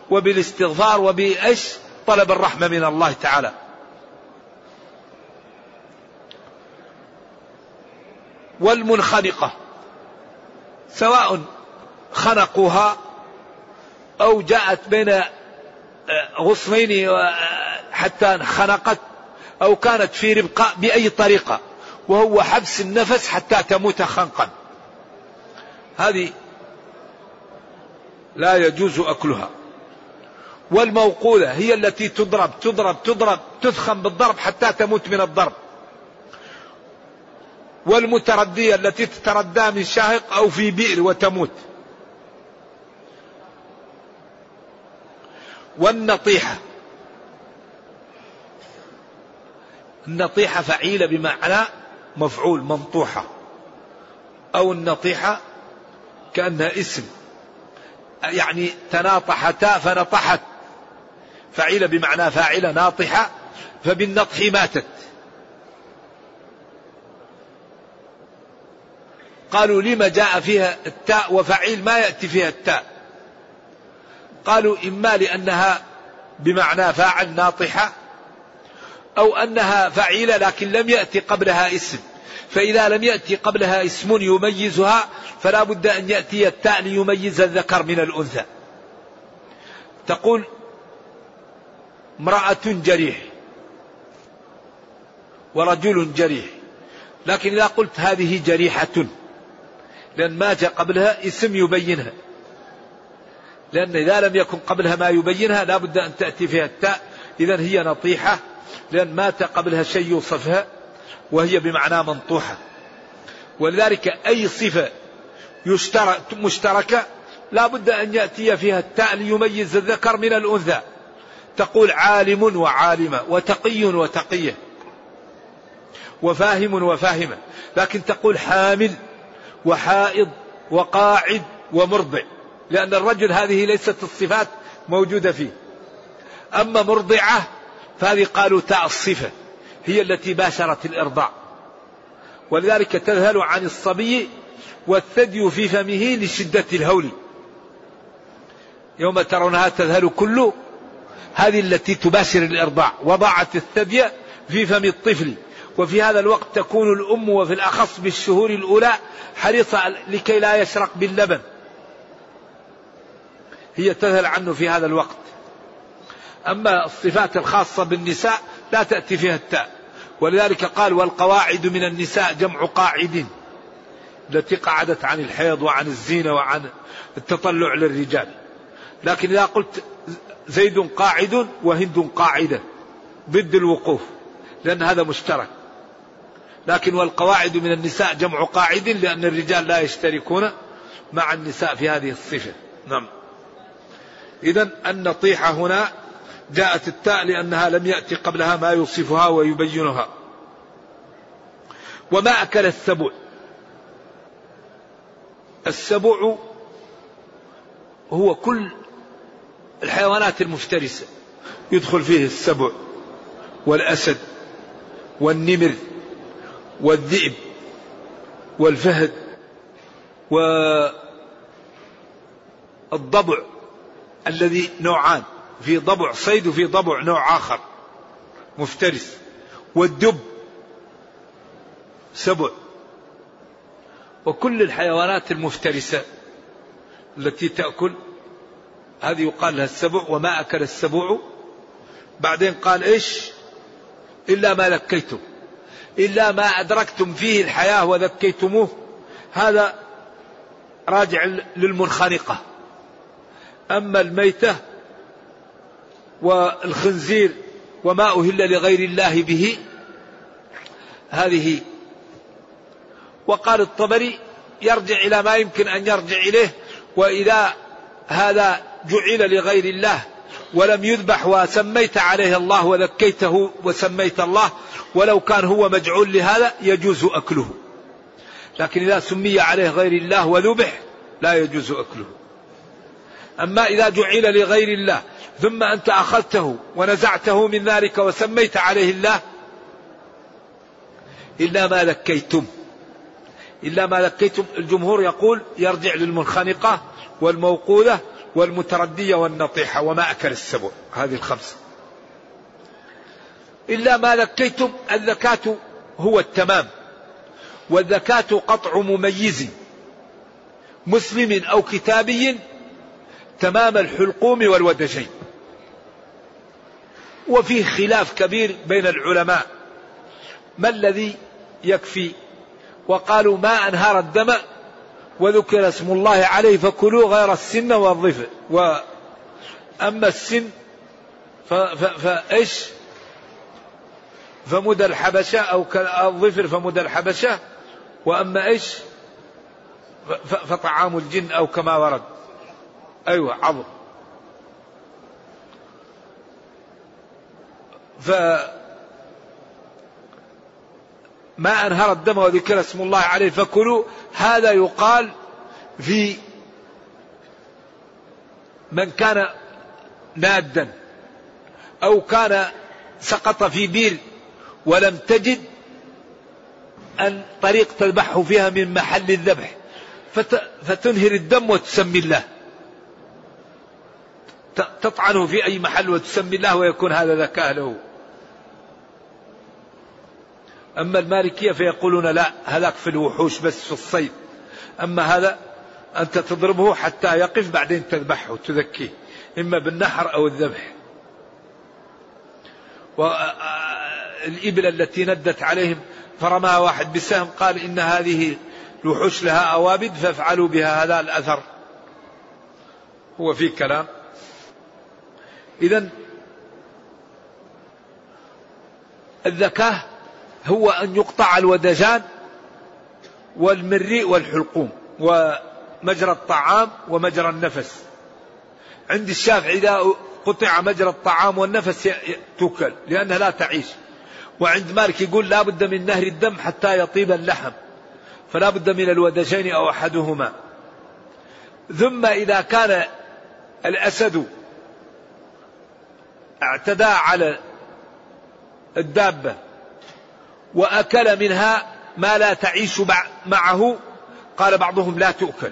وبالاستغفار وبإيش؟ طلب الرحمة من الله تعالى. والمنخنقة. سواء خنقوها أو جاءت بين آه، غصنين آه، حتى خنقت أو كانت في ربقاء بأي طريقة وهو حبس النفس حتى تموت خنقا. هذه لا يجوز أكلها. والموقولة هي التي تضرب تضرب تضرب تثخن بالضرب حتى تموت من الضرب. والمتردية التي تتردى من شاهق أو في بئر وتموت. والنطيحة. النطيحة فعيلة بمعنى مفعول منطوحة أو النطيحة كأنها اسم. يعني تناطحتا فنطحت. فعيل بمعنى فاعلة ناطحة فبالنطح ماتت. قالوا لما جاء فيها التاء وفعيل ما يأتي فيها التاء. قالوا إما لأنها بمعنى فاعل ناطحة أو أنها فعيلة لكن لم يأتي قبلها اسم. فإذا لم يأتي قبلها اسم يميزها فلا بد أن يأتي التاء ليميز الذكر من الأنثى. تقول امرأة جريح ورجل جريح. لكن إذا قلت هذه جريحة لأن ما جاء قبلها اسم يبينها. لأن إذا لم يكن قبلها ما يبينها لا بد أن تأتي فيها التاء. إذا هي نطيحة لأن مات قبلها شيء يوصفها وهي بمعنى منطوحة. ولذلك أي صفة مشتركة لا بد أن يأتي فيها التاء ليميز الذكر من الأنثى. تقول عالم وعالمة وتقي وتقية وفاهم وفاهمة لكن تقول حامل وحائض وقاعد ومرضع لأن الرجل هذه ليست الصفات موجودة فيه. أما مرضعة فهذه قالوا تاء الصفة هي التي باشرت الإرضاع. ولذلك تذهل عن الصبي والثدي في فمه لشدة الهول. يوم ترونها تذهل كل هذه التي تباشر الإرضاع وضعت الثدي في فم الطفل. وفي هذا الوقت تكون الأم وفي الأخص بالشهور الأولى حريصة لكي لا يشرق باللبن. هي تذهل عنه في هذا الوقت. أما الصفات الخاصة بالنساء لا تأتي فيها التاء. ولذلك قال والقواعد من النساء جمع قاعد. التي قعدت عن الحيض وعن الزينة وعن التطلع للرجال. لكن إذا قلت زيد قاعد وهند قاعدة ضد الوقوف لأن هذا مشترك. لكن والقواعد من النساء جمع قاعد لأن الرجال لا يشتركون مع النساء في هذه الصفة. نعم. إذا النطيحة هنا جاءت التاء لأنها لم يأتي قبلها ما يوصفها ويبينها. وما أكل السبع. السبع هو كل الحيوانات المفترسة. يدخل فيه السبع والأسد والنمر والذئب والفهد والضبع الذي نوعان في ضبع صيد وفي ضبع نوع آخر مفترس. والدب سبع. وكل الحيوانات المفترسة التي تأكل هذه يقال لها السبع وما أكل السبع. بعدين قال إيش؟ إلا ما ذكيتم إلا ما أدركتم فيه الحياة وذكيتموه. هذا راجع للمنخنقة أما الميتة والخنزير وما أهل لغير الله به هذه. وقال الطبري يرجع إلى ما يمكن أن يرجع إليه وإذا هذا جعل لغير الله ولم يذبح وسميت عليه الله وذكيته وسميت الله ولو كان هو مجعول لهذا يجوز أكله. لكن إذا سمي عليه غير الله وذبح لا يجوز أكله. أما إذا جعل لغير الله ثم أنت أخذته ونزعته من ذلك وسميت عليه الله إلا ما ذكيتم إلا ما ذكيتم الجمهور يقول يرجع للمنخنقة والموقوذة والمتردية والنطيحة وما أكل السبع. هذه الخمسة إلا ما ذكيتم الذكاة هو التمام. والذكاة قطع مميز. مسلم أو كتابي تمام الحلقوم والودجين. وفيه خلاف كبير بين العلماء. ما الذي يكفي؟ وقالوا ما أنهار الدم وذكر اسم الله عليه فكلوا غير السن والظفر وأما السن فإيش؟ فمدى الحبشة أو الظفر فمدى الحبشة. وأما إيش؟ فطعام الجن أو كما ورد. أيوة عظم. ف ما أنهر الدم وذكر اسم الله عليه فكلوا. هذا يقال في من كان نادا أو كان سقط في بير ولم تجد أن طريق تذبحه فيها من محل الذبح. فتنهر الدم وتسمي الله. تطعنه في أي محل وتسمي الله ويكون هذا ذكاء له. أما المالكية فيقولون لا هذاك في الوحوش بس في الصيد. أما هذا أنت تضربه حتى يقف بعدين تذبحه تذكيه إما بالنحر أو الذبح. والإبل التي ندت عليهم فرماها واحد بسهم قال إن هذه الوحوش لها أوابد فافعلوا بها هذا الأثر. هو في كلام. إذا الذكاء هو أن يقطع الودجان والمريء والحلقوم ومجرى الطعام ومجرى النفس. عند الشافعي إذا قطع مجرى الطعام والنفس تؤكل لأنها لا تعيش. وعند مالك يقول لا بد من نهر الدم حتى يطيب اللحم فلا بد من الودجين أو أحدهما. ثم إذا كان الأسد اعتدى على الدابة وأكل منها ما لا تعيش معه. قال بعضهم لا تؤكل.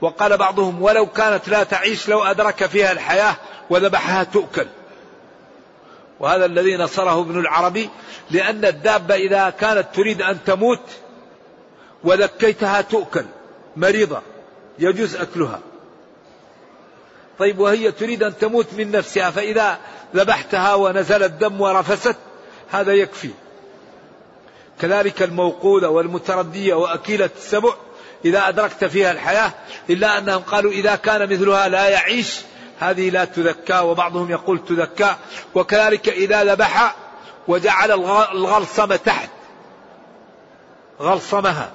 وقال بعضهم ولو كانت لا تعيش لو أدرك فيها الحياة وذبحها تؤكل. وهذا الذي نصره ابن العربي لأن الدابة إذا كانت تريد أن تموت وذكيتها تؤكل. مريضة. يجوز أكلها. طيب وهي تريد أن تموت من نفسها فإذا ذبحتها ونزل الدم ورفست هذا يكفي. كذلك الموقودة والمتردية وأكيلة السبع إذا أدركت فيها الحياة إلا أنهم قالوا إذا كان مثلها لا يعيش هذه لا تذكى وبعضهم يقول تذكى وكذلك إذا ذبح وجعل الغلصمة تحت غلصمها.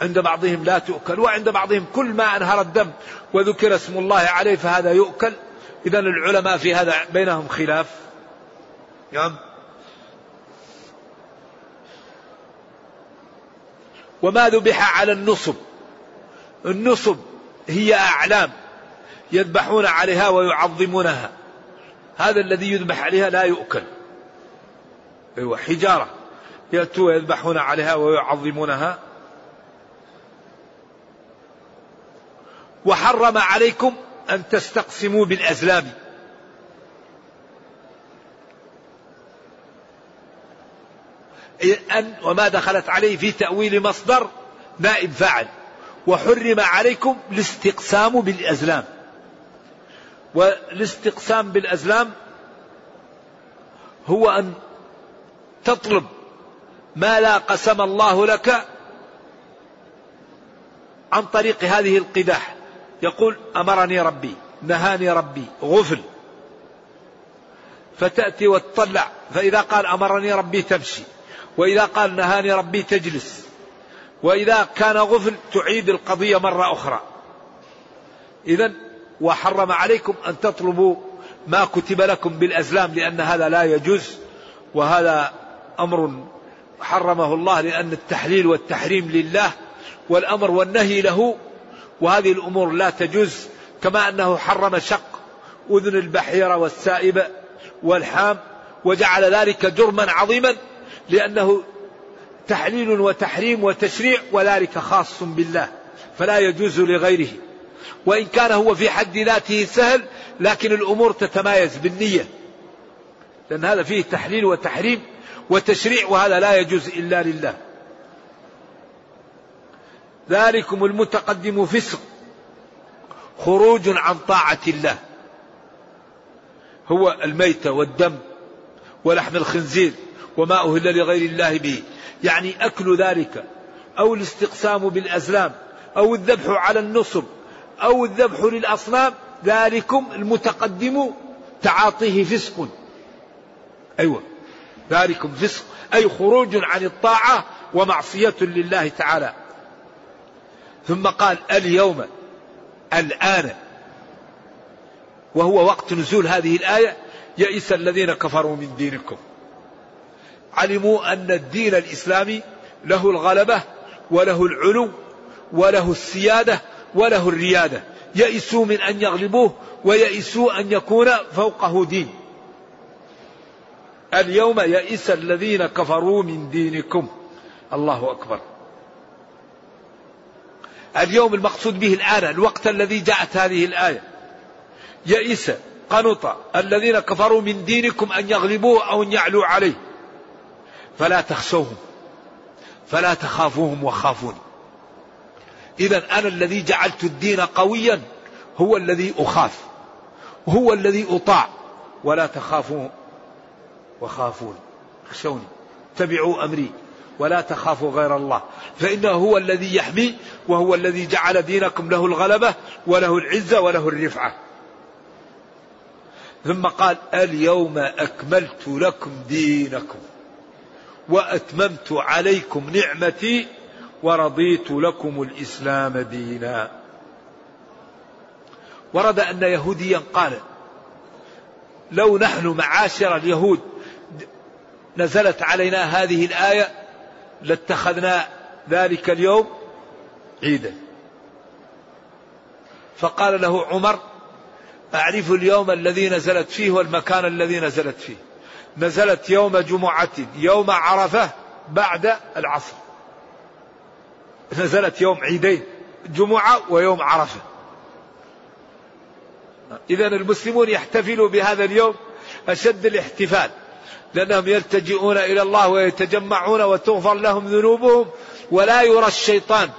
عند بعضهم لا تؤكل وعند بعضهم كل ما أنهر الدم وذكر اسم الله عليه فهذا يؤكل. إذا العلماء في هذا بينهم خلاف. نعم. وما ذبح على النصب. النصب هي أعلام يذبحون عليها ويعظمونها. هذا الذي يذبح عليها لا يؤكل. أيوة حجارة. يأتوا ويذبحون عليها ويعظمونها. وحرم عليكم أن تستقسموا بالأزلام. أن وما دخلت عليه في تأويل مصدر نائب فاعل. وحرم عليكم الاستقسام بالأزلام. والاستقسام بالأزلام هو أن تطلب ما لا قسم الله لك عن طريق هذه القداح. يقول أمرني ربي نهاني ربي غفل. فتأتي وتطلع فإذا قال أمرني ربي تمشي. وإذا قال نهاني ربي تجلس. وإذا كان غفل تعيد القضية مرة أخرى. إذا وحرم عليكم أن تطلبوا ما كتب لكم بالأزلام لأن هذا لا يجوز. وهذا أمر حرمه الله لأن التحليل والتحريم لله والأمر والنهي له. وهذه الأمور لا تجوز. كما أنه حرم شق أذن البحيرة والسائبة والحام وجعل ذلك جرما عظيما. لأنه تحليل وتحريم وتشريع وذلك خاص بالله فلا يجوز لغيره. وإن كان هو في حد ذاته سهل لكن الأمور تتمايز بالنية. لأن هذا فيه تحليل وتحريم وتشريع وهذا لا يجوز إلا لله. ذلكم المتقدم فسق خروج عن طاعة الله. هو الميتة والدم ولحم الخنزير. وما أهل لغير الله به. يعني أكل ذلك أو الاستقسام بالأزلام أو الذبح على النصب أو الذبح للأصنام ذلكم المتقدم تعاطيه فسق. أيوة ذلكم فسق أي خروج عن الطاعة ومعصية لله تعالى. ثم قال اليوم الآن. وهو وقت نزول هذه الآية يئس الذين كفروا من دينكم. علموا أن الدين الإسلامي له الغلبة وله العلو وله السيادة وله الريادة. يئسوا من أن يغلبوه ويئسوا أن يكون فوقه دين. اليوم يئس الذين كفروا من دينكم. الله أكبر. اليوم المقصود به الآن الوقت الذي جاءت هذه الآية. يئس قنط الذين كفروا من دينكم أن يغلبوه أو أن يعلوا عليه. فلا تخشوهم فلا تخافوهم وخافون إذا أنا الذي جعلت الدين قويا هو الذي أخاف هو الذي أطاع. ولا تخافوا وخافون اخشوني اتبعوا أمري. ولا تخافوا غير الله فإنه هو الذي يحمي وهو الذي جعل دينكم له الغلبة وله العزة وله الرفعة. ثم قال اليوم أكملت لكم دينكم. وأتممت عليكم نعمتي ورضيت لكم الإسلام دينا. ورد أن يهوديا قال لو نحن معاشر اليهود نزلت علينا هذه الآية لاتخذنا ذلك اليوم عيدا. فقال له عمر أعرف اليوم الذي نزلت فيه والمكان الذي نزلت فيه. نزلت يوم جمعة يوم عرفة بعد العصر. نزلت يوم عيدين جمعة ويوم عرفة. إذا المسلمون يحتفلوا بهذا اليوم أشد الاحتفال لأنهم يلتجئون إلى الله ويتجمعون وتغفر لهم ذنوبهم ولا يرى الشيطان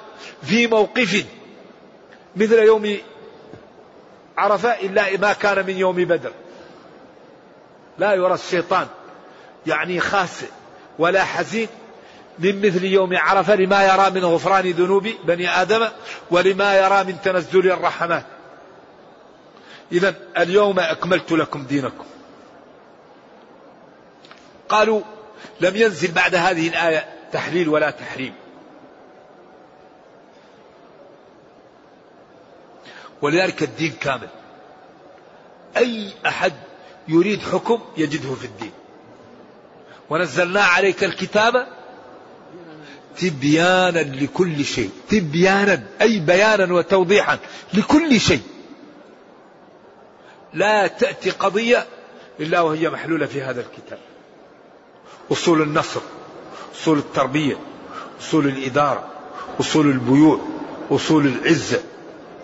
في موقف مثل يوم عرفة إلا ما كان من يوم بدر. لا يرى الشيطان يعني خاسئ ولا حزين من مثل يوم عرفة لما يرى من غفران ذنوب بني آدم ولما يرى من تنزل الرحمات إذا اليوم أكملت لكم دينكم. قالوا لم ينزل بعد هذه الآية تحليل ولا تحريم. ولذلك الدين كامل. أي أحد يريد حكم يجده في الدين. ونزلنا عليك الكتاب تبيانا لكل شيء. تبيانا أي بيانا وتوضيحا لكل شيء. لا تأتي قضية إلا وهي محلولة في هذا الكتاب. أصول النصر أصول التربية أصول الإدارة أصول البيوع أصول العزة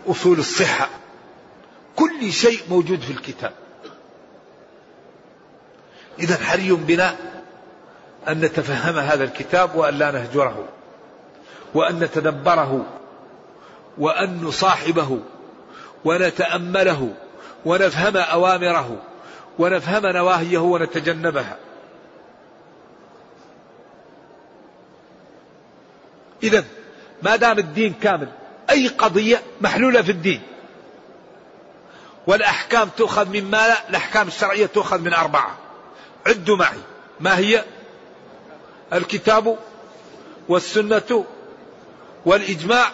أصول الصحة. كل شيء موجود في الكتاب. إذا حري بنا أن نتفهم هذا الكتاب وأن لا نهجره؟ وأن نتدبره؟ وأن نصاحبه؟ ونتأمله؟ ونفهم أوامره؟ ونفهم نواهيه ونتجنبها إذا ما دام الدين كامل أي قضية محلولة في الدين؟ والأحكام تؤخذ من ما الأحكام الشرعية تؤخذ من أربعة. عدوا معي. ما هي؟ الكتاب والسنة والإجماع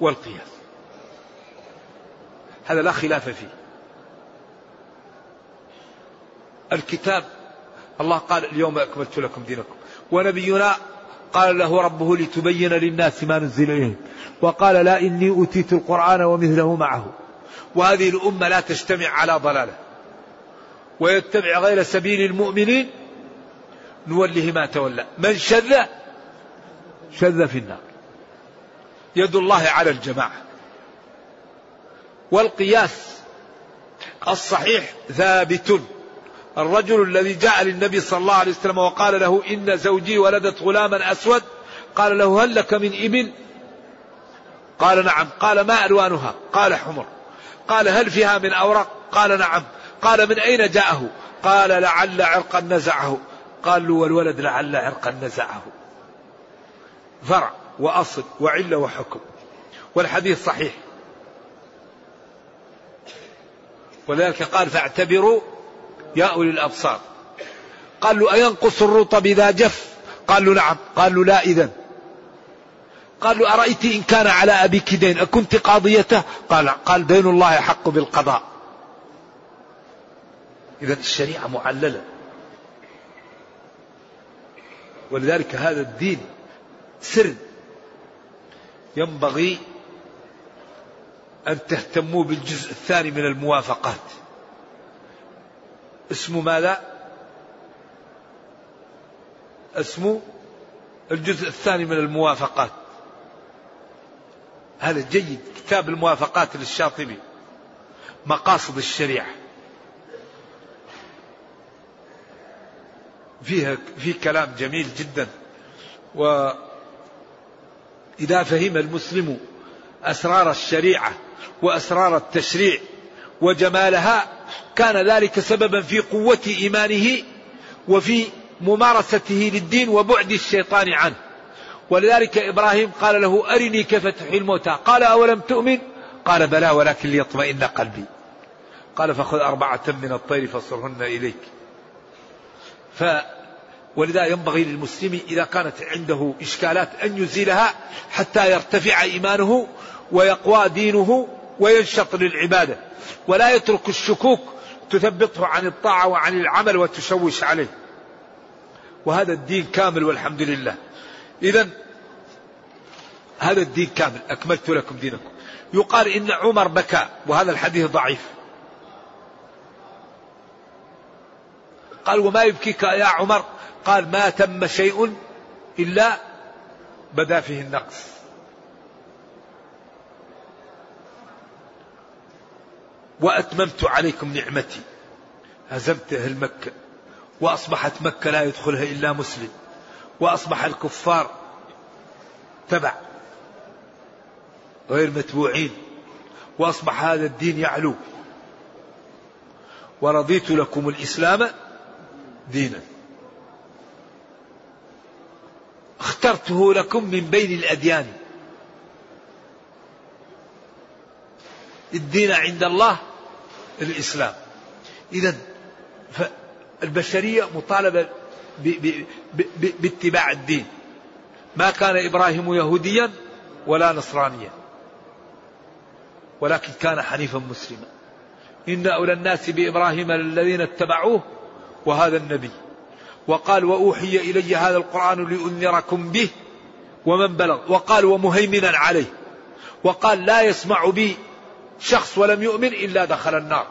والقياس. هذا لا خلاف فيه. الكتاب الله قال اليوم أكملت لكم دينكم. ونبينا قال له ربه لتبين للناس ما نزل إليهم. وقال لا إني أوتيت القرآن ومثله معه. وهذه الأمة لا تجتمع على ضلالة. ويتبع غير سبيل المؤمنين نوله ما تولى. من شذ؟ شذ في النار. يد الله على الجماعة. والقياس الصحيح ثابت. الرجل الذي جاء للنبي صلى الله عليه وسلم وقال له إن زوجي ولدت غلاما أسود قال له هل لك من إبل؟ قال نعم. قال ما ألوانها؟ قال حمر. قال هل فيها من أورق؟ قال نعم. قال من أين جاءه؟ قال لعل عرقا نزعه. قال له والولد لعل عرقا نزعه. فرع وأصل وعلة وحكم. والحديث صحيح. ولذلك قال فاعتبروا يا أولي الأبصار. قال له أينقص الرطب إذا جف؟ قال له نعم. قال له لا إذن. قال له أرأيت إن كان على أبيك دين أكنت قاضيته؟ قال قال دين الله حق بالقضاء. إذا الشريعة معللة. ولذلك هذا الدين سر ينبغي أن تهتموا بالجزء الثاني من الموافقات. اسمه ماذا؟ اسمه الجزء الثاني من الموافقات. هذا جيد. كتاب الموافقات للشاطبي. مقاصد الشريعة. فيها في كلام جميل جدا. وإذا فهم المسلم أسرار الشريعة وأسرار التشريع وجمالها كان ذلك سببا في قوة إيمانه وفي ممارسته للدين وبعد الشيطان عنه. ولذلك إبراهيم قال له أرني كيف تحيي الموتى؟ قال أولم تؤمن؟ قال بلى ولكن ليطمئن قلبي. قال فخذ أربعة من الطير فصرهن إليك. ف ولذا ينبغي للمسلم إذا كانت عنده إشكالات أن يزيلها حتى يرتفع إيمانه ويقوى دينه وينشط للعبادة. ولا يترك الشكوك تثبطه عن الطاعة وعن العمل وتشوش عليه. وهذا الدين كامل والحمد لله. إذا هذا الدين كامل. أكملت لكم دينكم. يقال إن عمر بكى وهذا الحديث ضعيف. قال وما يبكيك يا عمر؟ قال ما تم شيء إلا بدا فيه النقص. وأتممت عليكم نعمتي. هزمت أهل مكة. وأصبحت مكة لا يدخلها إلا مسلم. وأصبح الكفار تبع غير متبوعين. وأصبح هذا الدين يعلو. ورضيت لكم الإسلام دينا. اخترته لكم من بين الأديان. الدين عند الله الإسلام. إذا البشرية مطالبة باتباع الدين. ما كان إبراهيم يهوديا ولا نصرانيا. ولكن كان حنيفا مسلما. إن أولى الناس بإبراهيم الذين اتبعوه وهذا النبي. وقال وأوحي إلي هذا القرآن لأنذركم به ومن بلغ. وقال ومهيمنا عليه. وقال لا يسمع بي شخص ولم يؤمن إلا دخل النار.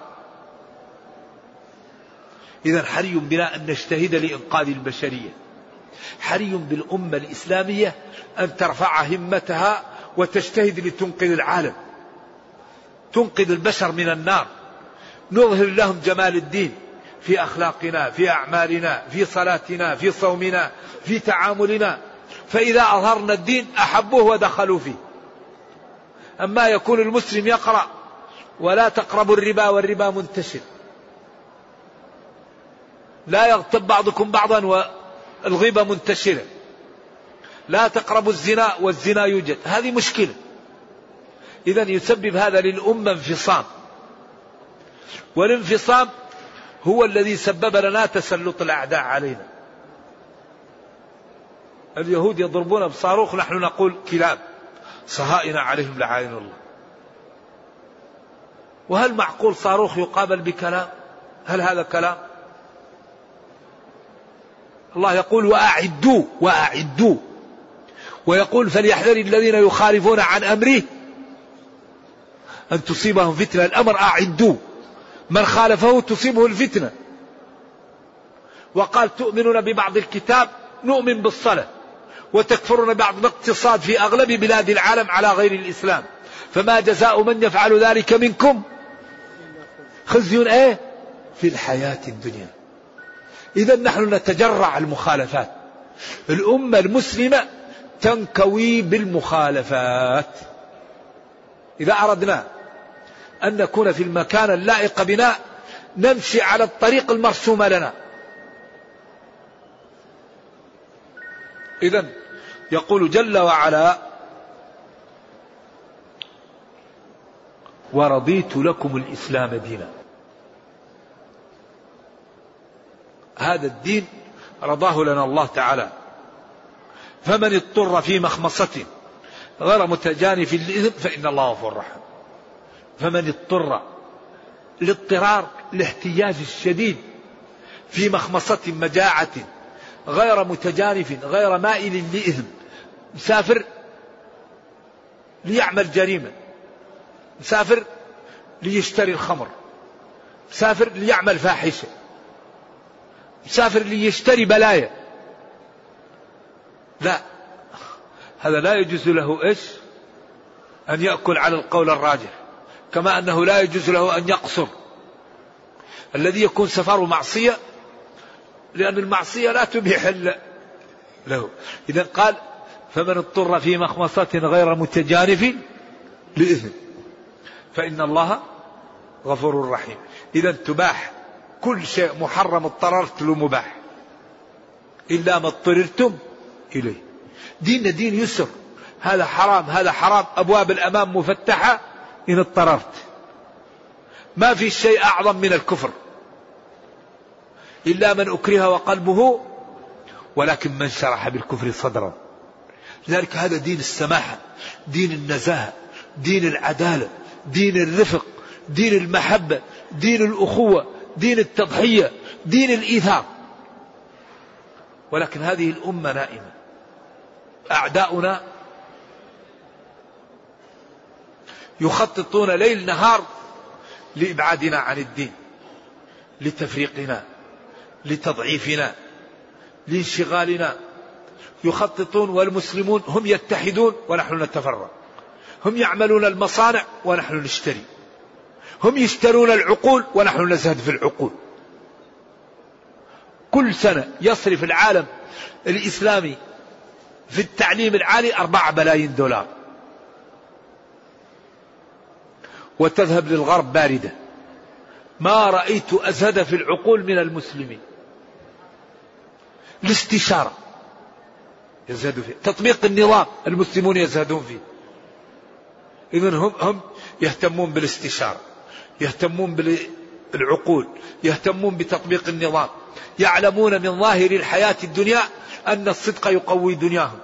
إذا حري بنا أن نجتهد لإنقاذ البشرية. حري بالأمة الإسلامية أن ترفع همتها وتجتهد لتنقذ العالم. تنقذ البشر من النار. نظهر لهم جمال الدين. في أخلاقنا في أعمالنا في صلاتنا في صومنا في تعاملنا. فإذا أظهرنا الدين أحبوه ودخلوا فيه. أما يكون المسلم يقرأ ولا تقربوا الربا والربا منتشر. لا يغتب بعضكم بعضا والغيبة منتشرة. لا تقربوا الزنا والزنا يوجد. هذه مشكلة. إذا يسبب هذا للأمة انفصام. والانفصام هو الذي سبب لنا تسلط الأعداء علينا. اليهود يضربون بصاروخ نحن نقول كلاب. صهائن عليهم لعائن الله. وهل معقول صاروخ يقابل بكلام؟ هل هذا كلام؟ الله يقول وأعدوا وأعدوا. ويقول فليحذر الذين يخالفون عن أمره أن تصيبهم فتنة. الأمر أعدوا. من خالفه تصيبه الفتنة. وقال تؤمنون ببعض الكتاب نؤمن بالصلاة. وتكفرون بعض الاقتصاد في أغلب بلاد العالم على غير الإسلام. فما جزاء من يفعل ذلك منكم؟ خزي إيه؟ في الحياة الدنيا. إذا نحن نتجرع المخالفات. الأمة المسلمة تنكوي بالمخالفات. إذا أردنا أن نكون في المكان اللائق بنا نمشي على الطريق المرسوم لنا. إذا يقول جل وعلا ورضيت لكم الإسلام دينا. هذا الدين رضاه لنا الله تعالى. فمن اضطر في مخمصة غير متجانف للإثم فإن الله غفور رحيم. فمن اضطر الاضطرار الاحتياج الشديد في مخمصة مجاعة غير متجانف غير مائل لإثم مسافر ليعمل جريمة مسافر ليشتري الخمر مسافر ليعمل فاحشة مسافر ليشتري بلايا لا هذا لا يجوز له إيش؟ أن يأكل على القول الراجح. كما أنه لا يجوز له أن يقصر. الذي يكون سفره معصية لأن المعصية لا تبيح له. إذا قال فمن اضطر في مخمصة غير متجانف لإثم فإن الله غفور رحيم. إذا تباح. كل شيء محرم اضطررت له مباح إلا ما اضطررتم إليه. ديننا دين يسر. هذا حرام هذا حرام. أبواب الأمام مفتحة. إن اضطررت. ما في شيء أعظم من الكفر. إلا من أكره وقلبه ولكن من شرح بالكفر صدرا. لذلك هذا دين السماحة دين النزاهة دين العدالة دين الرفق دين المحبة دين الأخوة دين التضحية دين الإيثار. ولكن هذه الأمة نائمة. أعداؤنا يخططون ليل نهار لإبعادنا عن الدين لتفريقنا لتضعيفنا لانشغالنا. يخططون والمسلمون هم يتحدون ونحن نتفرق. هم يعملون المصانع ونحن نشتري. هم يشترون العقول ونحن نزهد في العقول. كل سنة يصرف العالم الإسلامي في التعليم العالي أربعة بلايين دولار. وتذهب للغرب باردة. ما رأيت أزهد في العقول من المسلمين. الاستشارة. يزهدوا فيه تطبيق النظام المسلمون يزهدون فيه. إذن هم هم يهتمون بالاستشارة. يهتمون بالعقول. يهتمون بتطبيق النظام. يعلمون من ظاهر الحياة الدنيا أن الصدق يقوي دنياهم.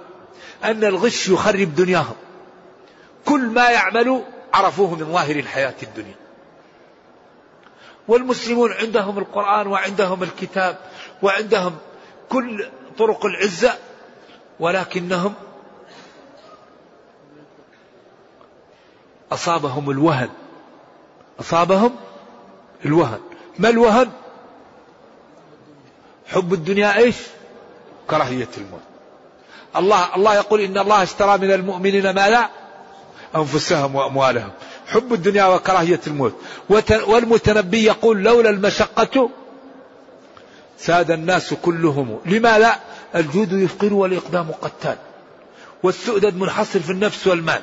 أن الغش يخرب دنياهم. كل ما يعملوا عرفوه من ظاهر الحياة الدنيا. والمسلمون عندهم القرآن وعندهم الكتاب وعندهم كل طرق العزة ولكنهم أصابهم الوهن. أصابهم الوهن. ما الوهن؟ حب الدنيا إيش؟ كراهية الموت. الله الله يقول إن الله اشترى من المؤمنين ما لا أنفسهم وأموالهم. حب الدنيا وكراهية الموت. والمتنبي يقول لولا المشقة ساد الناس كلهم. لما لا؟ الجود يفقر والإقدام قتال. والسؤدد منحصر في النفس والمال.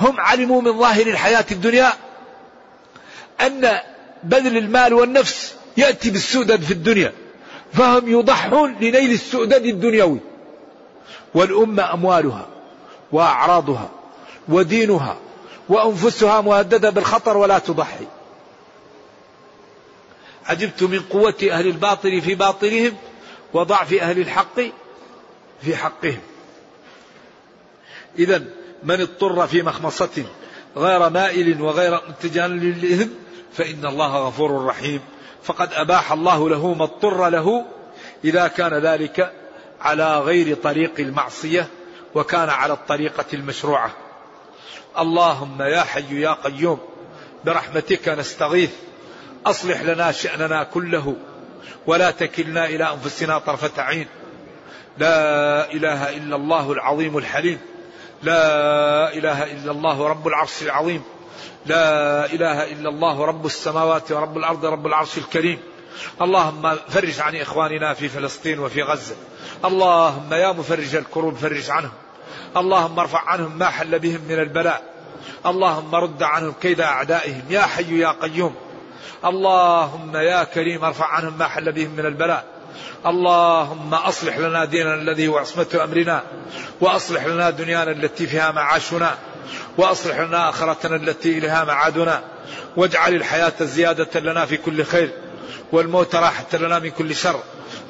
هم علموا من ظاهر الحياة الدنيا أن بذل المال والنفس يأتي بالسؤدد في الدنيا. فهم يضحون لنيل السؤدد الدنيوي. والأمة أموالها. وأعراضها ودينها وأنفسها مهددة بالخطر ولا تضحي. عجبت من قوة أهل الباطل في باطلهم وضعف أهل الحق في حقهم. إذا من اضطر في مخمصة غير مائل وغير متجان للإثم فإن الله غفور رحيم. فقد أباح الله له ما اضطر له إذا كان ذلك على غير طريق المعصية وكان على الطريقة المشروعة. اللهم يا حي يا قيوم برحمتك نستغيث. أصلح لنا شأننا كله ولا تكلنا إلى أنفسنا طرفة عين. لا إله إلا الله العظيم الحليم. لا إله إلا الله رب العرش العظيم. لا إله إلا الله رب السماوات ورب الأرض رب العرش الكريم. اللهم فرج عن إخواننا في فلسطين وفي غزة. اللهم يا مفرج الكروب فرج عنهم. اللهم ارفع عنهم ما حل بهم من البلاء. اللهم رد عنهم كيد أعدائهم. يا حي يا قيوم. اللهم يا كريم ارفع عنهم ما حل بهم من البلاء. اللهم أصلح لنا ديننا الذي هو عصمة أمرنا. وأصلح لنا دنيانا التي فيها معاشنا. وأصلح لنا آخرتنا التي إليها معادنا. واجعل الحياة زيادة لنا في كل خير. والموت راحة لنا من كل شر.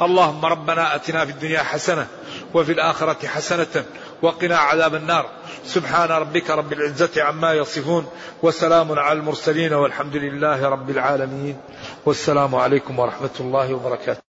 اللهم ربنا آتنا في الدنيا حسنة وفي الآخرة حسنة وقنا عذاب النار. سبحان ربك رب العزة عما يصفون وسلام على المرسلين والحمد لله رب العالمين. والسلام عليكم ورحمة الله وبركاته.